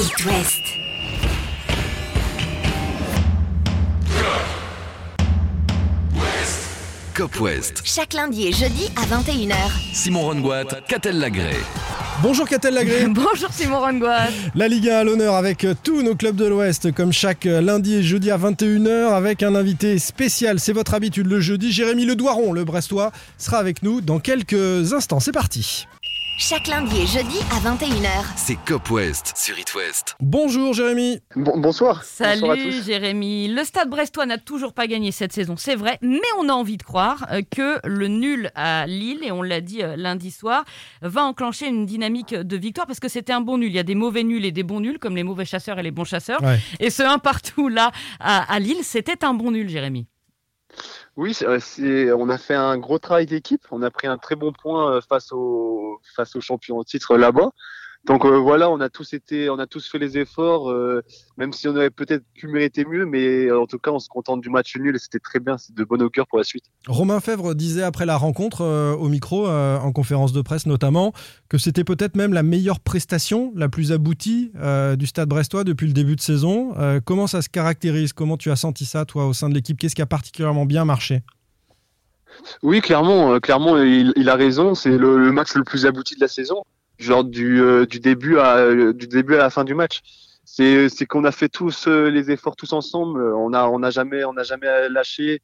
It West. Cop West. Chaque lundi et jeudi à 21h. Simon Rongoat, Catel Lagré. Bonjour Catel Lagré. Bonjour Simon Rangoat. La Liga à l'honneur avec euh, tous nos clubs de l'Ouest, comme chaque euh, lundi et jeudi à 21h, avec un invité spécial. C'est votre habitude le jeudi. Jérémy Le Doiron, le Brestois, sera avec nous dans quelques instants. C'est parti. Chaque lundi et jeudi à 21h. C'est Cop West sur It West. Bonjour Jérémy. Bon- bonsoir. Bonsoir à Salut tous. Jérémy. Le Stade brestois n'a toujours pas gagné cette saison, c'est vrai, mais on a envie de croire euh, que le nul à Lille, et on l'a dit euh, lundi soir, va enclencher une dynamique de victoire parce que c'était un bon nul. Il y a des mauvais nuls et des bons nuls, comme les mauvais chasseurs et les bons chasseurs. Ouais. Et ce un partout là à, à Lille, c'était un bon nul, Jérémy. Oui, euh, on a fait un gros travail d'équipe. On a pris un très bon point euh, face au face aux champions au titre là-bas. Donc euh, voilà, on a tous été, on a tous fait les efforts, euh, même si on aurait peut-être pu mériter mieux, mais euh, en tout cas, on se contente du match nul et c'était très bien. C'est de bon augure pour la suite. Romain Fèvre disait après la rencontre euh, au micro, en conférence de presse notamment, que c'était peut-être même la meilleure prestation, la plus aboutie du Stade brestois depuis le début de saison. Comment ça se caractérise? Comment tu as senti ça, toi, au sein de l'équipe? Qu'est-ce qui a particulièrement bien marché? Oui, clairement, clairement, il, il a raison. C'est le, le match le plus abouti de la saison, genre du, euh, du début à euh, du début à la fin du match. C'est c'est qu'on a fait tous euh, les efforts tous ensemble. On a on a jamais on a jamais lâché.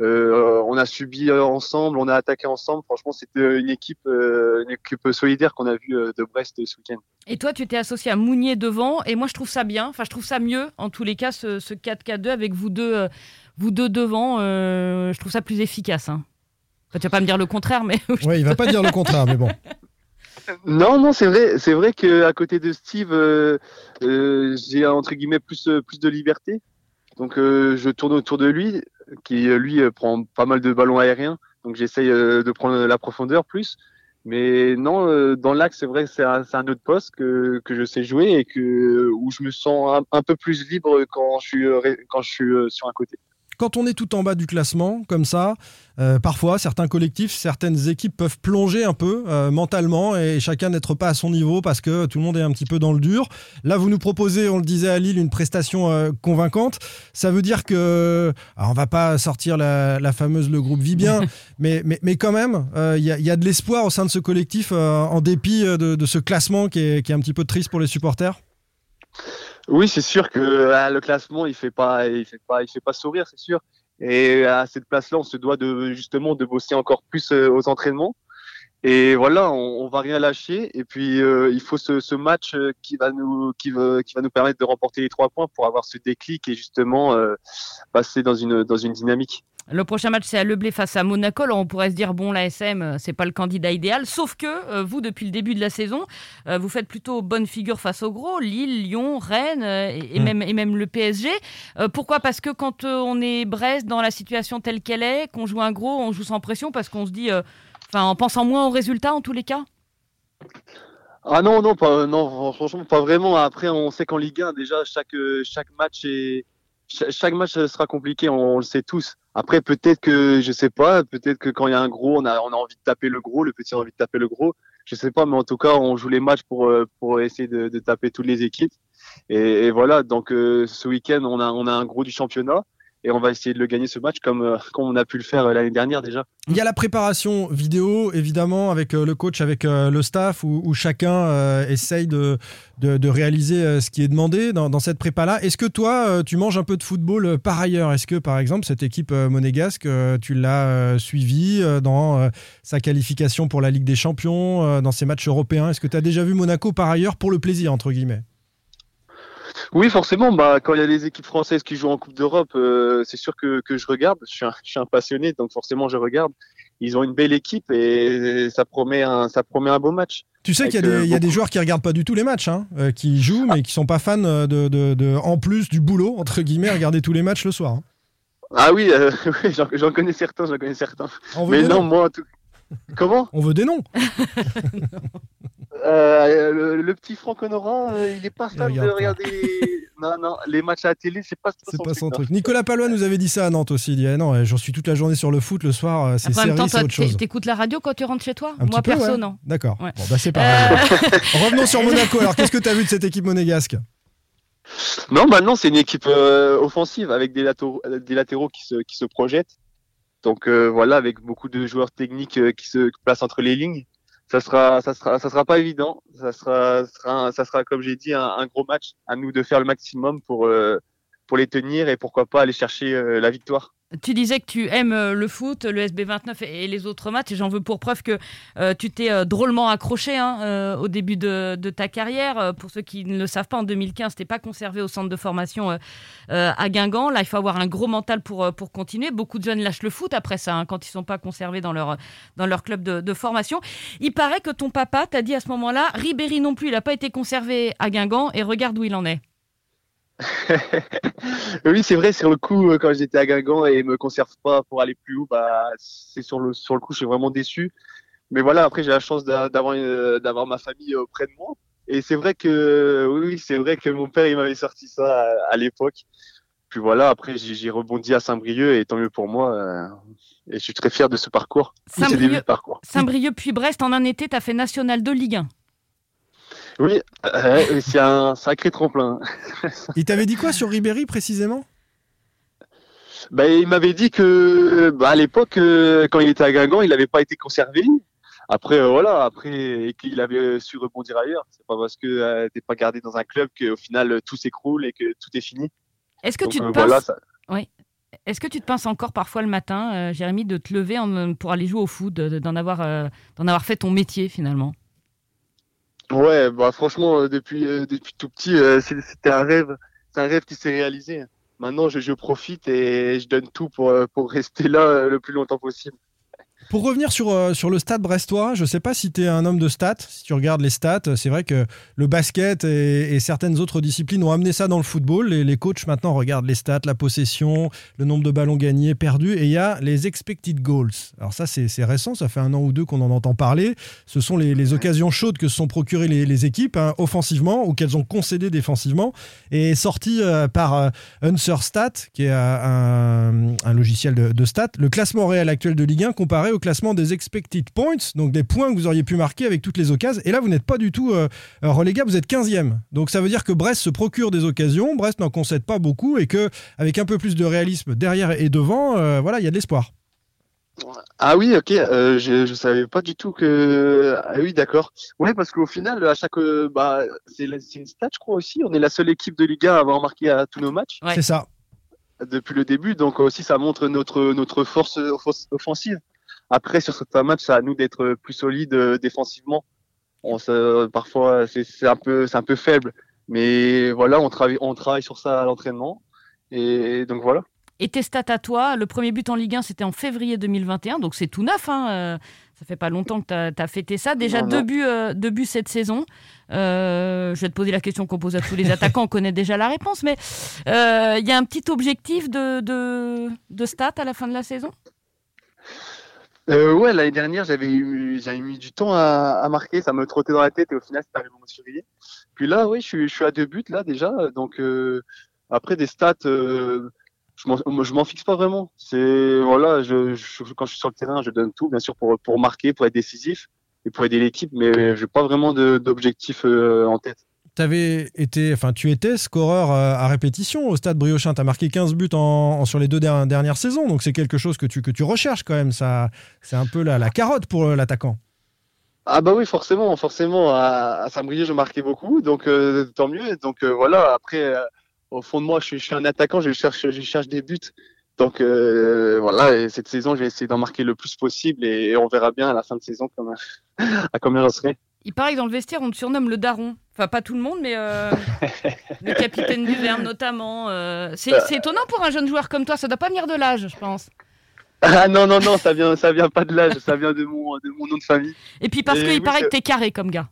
Euh, on a subi ensemble, on a attaqué ensemble. Franchement, c'était une équipe euh, une équipe solidaire qu'on a vue de Brest ce week-end. Et toi, tu t'es associé à Mounier devant, et moi je trouve ça bien, enfin je trouve ça mieux, en tous les cas, ce, ce 4-4-2 avec vous deux, vous deux devant, euh, je trouve ça plus efficace. Hein. Enfin, tu vas pas me dire le contraire, mais Ouais, il va pas dire le contraire, mais bon. Non, non, c'est vrai, c'est vrai que à côté de Steve, euh, euh, j'ai entre guillemets plus euh, plus de liberté. Donc euh, je tourne autour de lui, qui euh, lui euh, prend pas mal de ballons aériens. Donc j'essaye de prendre la profondeur plus. Mais non, dans l'axe, c'est vrai c'est un, un autre poste que, que je sais jouer et que où je me sens un, un peu plus libre quand je suis quand je suis sur un côté. Quand on est tout en bas du classement, comme ça, euh, parfois certains collectifs, certaines équipes peuvent plonger un peu euh, mentalement et chacun n'être pas à son niveau parce que tout le monde est un petit peu dans le dur. Là, vous nous proposez, on le disait à Lille, une prestation euh, convaincante. Ça veut dire que, alors on va pas sortir la, la fameuse le groupe vit bien, mais, mais, mais quand même, il y, a, il y a de l'espoir au sein de ce collectif en dépit de, de ce classement qui est, qui est un petit peu triste pour les supporters? Oui, c'est sûr que ah, le classement, il fait pas, il fait pas, il fait pas sourire, c'est sûr. Et à cette place-là, on se doit de justement de bosser encore plus euh, aux entraînements. Et voilà, on, on va rien lâcher. Et puis euh, il faut ce, ce match euh, qui va nous, qui va, qui va nous permettre de remporter les trois points pour avoir ce déclic et justement euh, passer dans une dans une dynamique. Le prochain match, c'est à Leblé face à Monaco. Alors, on pourrait se dire, bon, la SM, c'est pas le candidat idéal. Sauf que euh, vous, depuis le début de la saison, euh, vous faites plutôt bonne figure face aux gros, Lille, Lyon, Rennes euh, et, Mm. même, et même le PSG. Euh, pourquoi? Parce que quand euh, on est Brest dans la situation telle qu'elle est, qu'on joue un gros, on joue sans pression parce qu'on se dit, euh, enfin, en pensant moins aux résultats en tous les cas. Ah non, non, pas, non, franchement, pas vraiment. Après, on sait qu'en Ligue 1, déjà, chaque, euh, chaque match chaque match euh, sera compliqué, on, le sait tous. Après, peut-être que, je sais pas, peut-être que quand il y a un gros, on a, on a envie de taper le gros, le petit a envie de taper le gros. Je sais pas, mais en tout cas, on joue les matchs pour, euh, pour essayer de, taper toutes les équipes. Et, voilà, donc ce week-end, on a, on a un gros du championnat et on va essayer de le gagner ce match comme, euh, comme on a pu le faire euh, l'année dernière déjà. Il y a la préparation vidéo, évidemment, avec euh, le coach, avec le staff, où, chacun essaye de, de, de réaliser ce qui est demandé dans, dans cette prépa-là. Est-ce que toi, tu manges un peu de football par ailleurs? Est-ce que, par exemple, cette équipe monégasque, tu l'as suivie dans sa qualification pour la Ligue des Champions, dans ses matchs européens? Est-ce que tu as déjà vu Monaco par ailleurs pour le plaisir, entre guillemets? Oui, forcément. Bah, quand il y a les équipes françaises qui jouent en Coupe d'Europe, euh, c'est sûr que, que je regarde. Je suis, un, je suis un passionné, donc forcément je regarde. Ils ont une belle équipe et ça promet un, ça promet un beau match. Tu sais qu'il y des, euh, y a des beaucoup- joueurs qui regardent pas du tout les matchs, hein, euh, qui jouent, mais qui sont pas fans euh, de, de, de- en plus du boulot, entre guillemets, regarder tous les matchs le soir. hein. Ah oui, euh, oui, j'en connais certains, j'en connais certains. Mais des non, moi, en tout... comment On veut des noms. euh, le, le petit Franck Honora, euh, il est pas fan regarde de regarder. non, non, les matchs à la télé, c'est pas, C'est son pas truc, son non. truc. Nicolas Palois nous avait dit ça à Nantes aussi. Il dit ah non, euh, j'en suis toute la journée sur le foot, le soir, euh, c'est Après, en même temps, série, c'est autre chose. t'é- t'écoutes la radio quand tu rentres chez toi Un Moi, peu, perso, ouais. non. D'accord. Ouais. Bon, bah c'est pareil. Euh, Revenons sur Monaco. Alors, qu'est-ce que tu as vu de cette équipe monégasque Non, maintenant c'est une équipe euh, offensive avec des latéraux, des latéraux qui se, qui se projettent. Donc euh, voilà, avec beaucoup de joueurs techniques euh, qui se placent entre les lignes. Ça sera, ça sera, ça sera pas évident. Ça sera, ça sera, ça sera comme j'ai dit, un, gros match. À nous de faire le maximum pour, euh, pour les tenir et pourquoi pas aller chercher la victoire. Tu disais que tu aimes euh, le foot, le SB29 et les autres matchs, et j'en veux pour preuve que euh, tu t'es euh, drôlement accroché hein, au début de, ta carrière. Pour ceux qui ne le savent pas, en 2015, tu n'es pas conservé au centre de formation à Guingamp. Là, il faut avoir un gros mental pour, pour continuer. Beaucoup de jeunes lâchent le foot après ça, hein, quand ils ne sont pas conservés dans leur, dans leur club de, de formation. Il paraît que ton papa t'a dit à ce moment-là, Ribéry non plus, il n'a pas été conservé à Guingamp, et regarde où il en est. oui, c'est vrai, sur le coup, euh, quand j'étais à Guingamp et me conserve pas pour aller plus haut, bah, c'est sur le, sur le coup, je suis vraiment déçu. Mais voilà, après, j'ai la chance d'avoir, d'avoir ma famille auprès de moi. Et c'est vrai que, oui, c'est vrai que mon père, il m'avait sorti ça à, à l'époque. Puis voilà, après, j'ai rebondi à Saint-Brieuc et tant mieux pour moi. Euh, et je suis très fier de ce parcours. Saint-Brieuc, Saint puis Brest, en un été, tu as fait National de Ligue 1. Oui, euh, c'est un sacré tremplin. il t'avait dit quoi sur Ribéry précisément? Ben, Il m'avait dit que bah, à l'époque, euh, quand il était à Guingamp, il n'avait pas été conservé. Après, euh, voilà, après, qu'il avait su rebondir ailleurs. C'est pas parce que euh, t'es pas gardé dans un club qu'au final tout s'écroule et que tout est fini. Est-ce que Donc, tu te penses... Voilà, ça... Oui. Est-ce que tu te penses encore parfois le matin, euh, Jérémy, de te lever en, pour aller jouer au foot, d'en avoir, euh, avoir fait ton métier finalement? Ouais, bah franchement, euh, depuis, depuis tout petit, c'était un rêve. C'est un rêve qui s'est réalisé. Maintenant, je, je, profite et je donne tout pour, pour rester là le plus longtemps possible. Pour revenir sur, euh, sur le stade brestois, je ne sais pas si tu es un homme de stats, si tu regardes les stats, c'est vrai que le basket et, et, certaines autres disciplines ont amené ça dans le football. Les, les, coachs maintenant regardent les stats, la possession, le nombre de ballons gagnés, perdus, et il y a les expected goals. Alors ça, c'est récent, ça fait un an ou deux qu'on en entend parler. Ce sont les, les, occasions chaudes que se sont procurées les, les équipes hein, offensivement ou qu'elles ont concédées défensivement, et sorti euh, par euh, Unserstat, qui est un, un logiciel de, de stats, le classement réel actuel de Ligue 1 comparé au classement des expected points, donc des points que vous auriez pu marquer avec toutes les occasions. Et là, vous n'êtes pas du tout euh, relégable, vous êtes 15e. Donc ça veut dire que Brest se procure des occasions, Brest n'en concède pas beaucoup et que avec un peu plus de réalisme derrière et devant, euh, voilà, il y a de l'espoir. Ah oui, ok. Euh, je, je savais pas du tout que. Ah oui, d'accord. Ouais, parce qu'au final, à chaque, bah, c'est une stat, je crois aussi. On est la seule équipe de Liga à avoir marqué à tous nos matchs. Ouais. C'est ça. Depuis le début, donc aussi ça montre notre notre force offensive. Après, sur certains matchs, c'est à nous d'être plus solides euh, défensivement. On parfois, c'est un peu, c'est un peu faible, mais voilà, on travaille, on travaille sur ça à l'entraînement, et donc voilà. Et tes stats à toi, le premier but en Ligue 1, c'était en février 2021, donc c'est tout neuf. Hein, euh, ça fait pas longtemps que tu as, as, fêté ça. Déjà non, deux, non. Buts, euh, deux buts cette saison. Euh, je vais te poser la question qu'on pose à tous les attaquants, on connaît déjà la réponse, mais il euh, y a un petit objectif de, de, de stats à la fin de la saison? Euh, ouais, l'année dernière, j'avais eu, j'avais mis du temps à, à, marquer, ça me trottait dans la tête et au final, c'est arrivé de février. Puis là, oui, je suis, je suis à deux buts là déjà, donc euh, après des stats, euh, je m'en fixe pas vraiment. C'est voilà, je, je, quand je suis sur le terrain, je donne tout, bien sûr pour pour marquer, pour être décisif et pour aider l'équipe, mais j'ai pas vraiment d'objectif euh, en tête avais été, enfin, tu étais scoreur euh, à répétition au stade Briochin. Tu as marqué 15 buts en, en, sur les deux dernières saisons. Donc c'est quelque chose que tu, que tu recherches quand même. Ça, c'est un peu la, la carotte pour euh, l'attaquant. Ah bah oui, forcément, forcément. À, à Saint-Brieuc, je marquais beaucoup, donc euh, tant mieux. Donc euh, voilà, après, euh, au fond de moi, je suis, je suis, un attaquant, je cherche, je cherche des buts. Donc voilà, et cette saison, je vais essayer d'en marquer le plus possible et, et, on verra bien à la fin de saison comme, à combien j'en serai. Il paraît que dans le vestiaire, on te surnomme le daron. Enfin, pas tout le monde, mais euh, le capitaine du Verne notamment. Euh, c'est étonnant pour un jeune joueur comme toi. Ça doit pas venir de l'âge, je pense. Ah non, non, non, ça vient, ça vient pas de l'âge, ça vient de mon, de mon nom de famille. Et puis parce qu'il oui, paraît que t'es carré comme gars.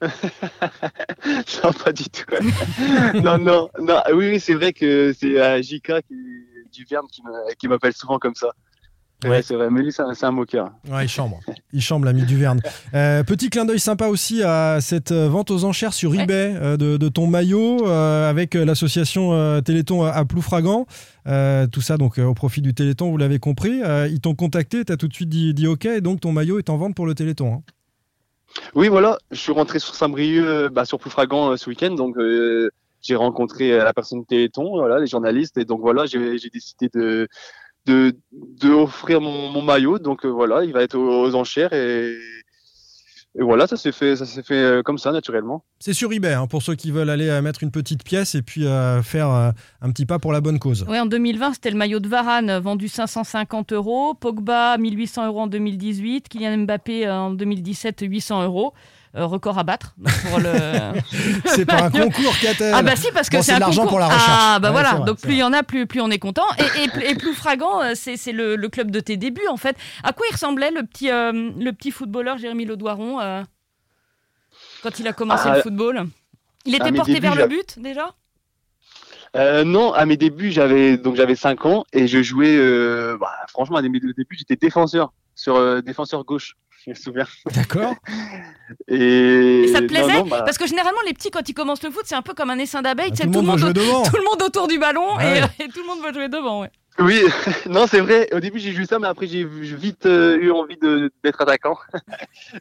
non, pas du tout. non, non, non. Oui, oui c'est vrai que c'est euh, JK qui, du Verne qui m'appelle souvent comme ça. Ouais, c'est vrai, mais lui, c'est un moqueur. Ouais, il chambre. Il chambre, l'ami Duverne. Euh, petit clin d'œil sympa aussi à cette vente aux enchères sur eBay euh, de, de, ton maillot euh, avec l'association euh, Téléthon à Ploufragan. Euh, tout ça donc au profit du Téléthon, vous l'avez compris. ils t'ont contacté, tu as tout de suite dit, dit, OK, et donc ton maillot est en vente pour le Téléthon. Hein. Oui, voilà. Je suis rentré sur Saint-Brieuc, bah, sur Ploufragan ce week-end, donc j'ai rencontré la personne Téléthon, voilà, les journalistes, et donc voilà, j'ai décidé de de, de offrir mon, mon maillot. Donc euh, voilà, il va être aux, aux enchères et, et voilà, ça s'est fait, ça s'est fait euh, comme ça naturellement. C'est sur eBay hein, pour ceux qui veulent aller euh, mettre une petite pièce et puis euh, faire euh, un petit pas pour la bonne cause. Ouais, en 2020, c'était le maillot de Varane vendu 550 euros, Pogba 1800 euros en 2018, Kylian Mbappé en 2017 800 euros. Euh, record à battre pour le. C'est pas un concours, Catel. Ah bah si parce que Bon, c'est un l'argent concours. pour la recherche. Ah bah Ouais, voilà, vrai, donc plus il y en a, plus, plus on est content. Et, et, et plus fragant, euh, c'est c'est le, le club de tes débuts en fait. À quoi il ressemblait le petit, euh, le petit footballeur Jérémy euh, quand il a commencé Ah, le football? Il était porté débuts, vers le but déjà? Euh, non, à mes débuts, j'avais donc j'avais 5 ans et je jouais. Euh, bah, franchement, à mes débuts, j'étais défenseur sur euh, défenseur gauche. Je me souviens. D'accord. Et, Et ça te plaisait non, bah, Parce que généralement, les petits, quand ils commencent le foot, c'est un peu comme un essaim d'abeilles. Ah, tout le monde devant. tout le monde autour du ballon Ah et, tout le monde veut jouer devant. Ouais. Oui, non, c'est vrai. Au début, j'ai joué ça, mais après, j'ai vite euh, eu envie de- d'être attaquant.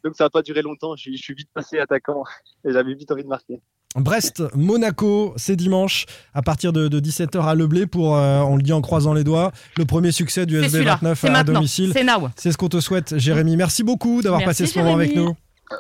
donc, ça n'a pas duré longtemps. Je, suis- je suis vite passé attaquant et j'avais vite envie de marquer. Brest, Monaco, c'est dimanche à partir de, 17h à Leblé pour, euh, on le dit en croisant les doigts, le premier succès du SB celui-là. 29 C'est à domicile. C'est now. C'est ce qu'on te souhaite, Jérémy. Merci beaucoup d'avoir passé ce moment avec nous.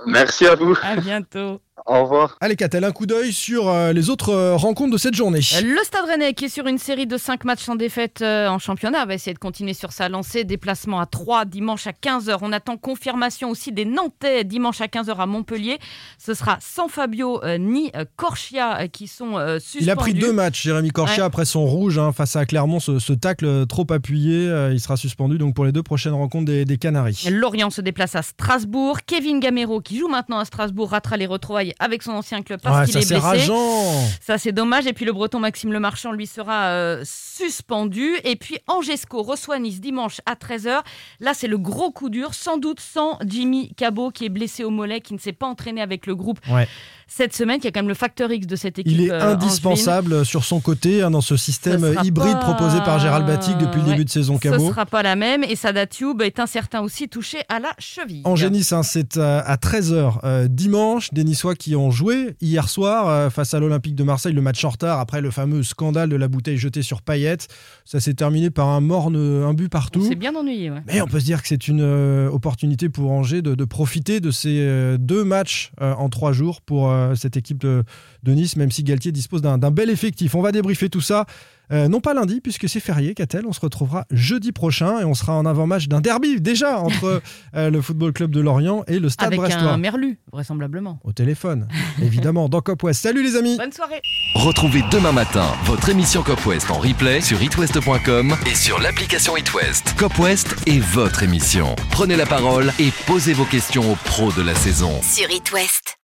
Merci à vous. À bientôt. Au revoir. Allez, Catel, un coup d'œil sur euh, les autres euh, rencontres de cette journée. Le Stade Rennais qui est sur une série de 5 matchs sans défaite euh, en championnat va essayer de continuer sur sa lancée. Déplacement à 3 dimanche à 15h. On attend confirmation aussi des Nantais dimanche à 15h à Montpellier. Ce sera sans Fabio ni Corchia qui sont suspendus. Il a pris deux matchs, Jérémy Corchia, Ouais. après son rouge hein, face à Clermont, ce, ce tacle trop appuyé. il sera suspendu donc pour les deux prochaines rencontres des, des Canaries. Lorient se déplace à Strasbourg. Kevin Gamero, qui joue maintenant à Strasbourg, ratera les retrouvailles avec son ancien club parce Ouais, qu'il est blessé. rageant. Ça, c'est dommage. Et puis le breton Maxime Lemarchand, lui, sera euh, suspendu. Et puis Angesco reçoit Nice dimanche à 13h. Là, c'est le gros coup dur, sans doute sans Jimmy Cabot, qui est blessé au mollet, qui ne s'est pas entraîné avec le groupe Ouais. Cette semaine, qui est quand même le facteur X de cette équipe. Il est euh, indispensable sur son côté hein, dans ce système Ce hybride pas- proposé par Gérald Batic depuis le début de saison angevine. Ce Cabot. sera pas la même. Et Sadat Youb est incertain aussi, touché à la cheville. Angers-Nice, hein, c'est euh, à 13h dimanche. Des Niçois qui ont joué hier soir euh, face à l'Olympique de Marseille, le match en retard après le fameux scandale de la bouteille jetée sur Payet. Ça s'est terminé par un morne, un but partout. s'est bien ennuyé. Ouais. Mais on peut se dire que c'est une euh, opportunité pour Angers de, de profiter de ces euh, deux matchs euh, en trois jours pour euh, cette équipe de, de Nice, même si Galtier dispose d'un bel effectif. On va débriefer tout ça. euh, non pas lundi, puisque c'est férié, Catel. On se retrouvera jeudi prochain et on sera en avant-match d'un derby déjà entre euh, le Football Club de Lorient et le Stade Avec Brestois. un merlu, vraisemblablement. Au téléphone, évidemment, dans Cop West. Salut les amis Bonne soirée. Retrouvez demain matin votre émission Cop West en replay sur itwest.com et sur l'application itwest. Cop West est votre émission. Prenez la parole et posez vos questions aux pros de la saison. Sur It West.